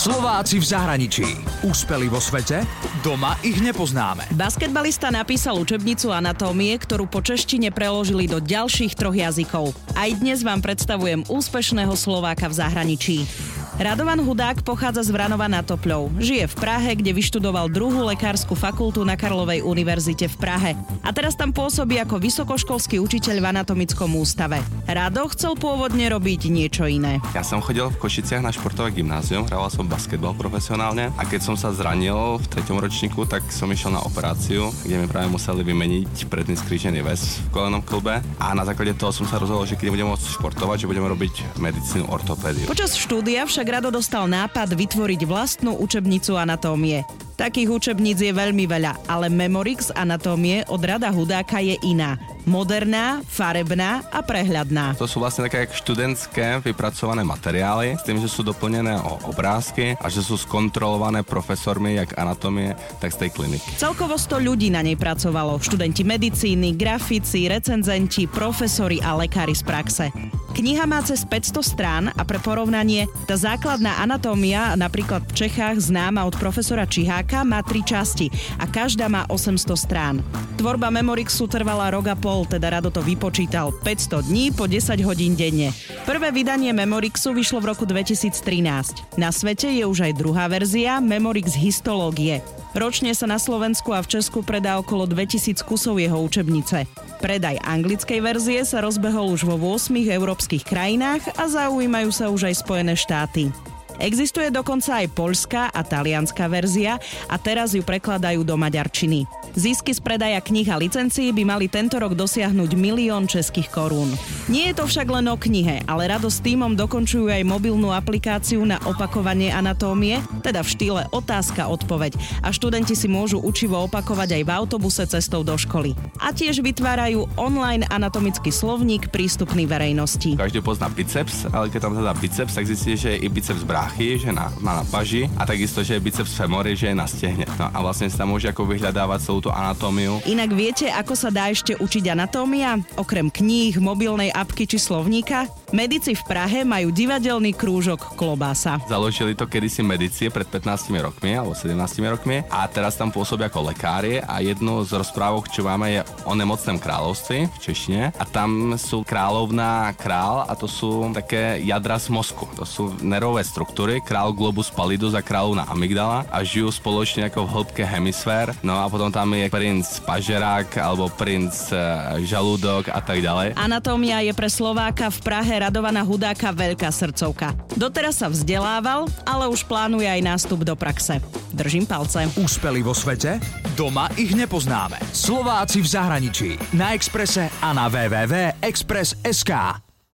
Slováci v zahraničí. Úspeli vo svete? Doma ich nepoznáme. Basketbalista napísal učebnicu anatómie, ktorú po češtine preložili do ďalších troch jazykov. Aj dnes vám predstavujem úspešného Slováka v zahraničí. Radovan Hudák pochádza z Vranova na Topľov. Žije v Prahe, kde vyštudoval druhú lekárskú fakultu na Karlovej univerzite v Prahe. A teraz tam pôsobí ako vysokoškolský učiteľ v anatomickom ústave. Rado chcel pôvodne robiť niečo iné. Ja som chodil v Košiciach na športové gymnázium, hral som basketbal profesionálne a keď som sa zranil v treťom ročníku, tak som išiel na operáciu, kde mi práve museli vymeniť predný skrížený väz v kolenom klube a na základe toho som sa rozhodol, že keď budem môcť športovať, že budeme robiť medicínu ortopédiu. Počas štúdia však Rado dostal nápad vytvoriť vlastnú učebnicu anatómie. Takých učebníc je veľmi veľa, ale Memorix anatómie od Rada Hudáka je iná. Moderná, farebná a prehľadná. To sú vlastne také študentské vypracované materiály s tým, že sú doplnené o obrázky a že sú skontrolované profesormi jak anatómie, tak z tej kliniky. Celkovo 100 ľudí na nej pracovalo. Študenti medicíny, grafici, recenzenti, profesori a lekári z praxe. Kniha má cez 500 strán a pre porovnanie tá základná anatómia, napríklad v Čechách známa od profesora Čiháka, má tri časti a každá má 800 strán. Tvorba Memorixu trvala rok a pol, teda Rado to vypočítal 500 dní po 10 hodín denne. Prvé vydanie Memorixu vyšlo v roku 2013. Na svete je už aj druhá verzia Memorix Histológie. Ročne sa na Slovensku a v Česku predá okolo 2000 kusov jeho učebnice. Predaj anglickej verzie sa rozbehol už vo 8 európskych krajinách a zaujímajú sa už aj Spojené štáty. Existuje dokonca aj poľská a talianská verzia a teraz ju prekladajú do maďarčiny. Zisky z predaja kníh a licencií by mali tento rok dosiahnuť milión českých korún. Nie je to však len o knihe, ale rado s týmom dokončujú aj mobilnú aplikáciu na opakovanie anatómie, teda v štýle otázka-odpoveď a študenti si môžu učivo opakovať aj v autobuse cestou do školy. A tiež vytvárajú online anatomický slovník prístupný verejnosti. Každý pozná biceps, ale keď tam teda biceps, tak zistí, že je i biceps bráchy, že na, má na paži a takisto, že je biceps femory, že je na stehne. No a vlastne sa môže ako vyhľadávať celú tú anatómiu. Inak viete, ako sa dá ešte učiť anatómia? Okrem kníh, mobilnej apky či slovníka? Medici v Prahe majú divadelný krúžok Klobása. Založili to kedysi medicie pred 15 rokmi alebo 17 rokmi a teraz tam pôsobia ako lekári a jednu z rozprávok, čo máme je o nemocnom kráľovstve v Češine a tam sú kráľovná král a to sú také jadra z mozku. To sú nervové struktúry, král globus pallidus a kráľovná amygdala a žijú spoločne ako v hĺbke hemisfér. No a potom tam je princ pažerák alebo princ e, žalúdok a tak ďalej. Anatómia je pre Slováka v Prahe Radovana Hudáka veľká srdcovka. Doteraz sa vzdelával, ale už plánuje aj nástup do praxe. Držím palce. Úspeli vo svete? Doma ich nepoznáme. Slováci v zahraničí. Na Exprese a na www.express.sk.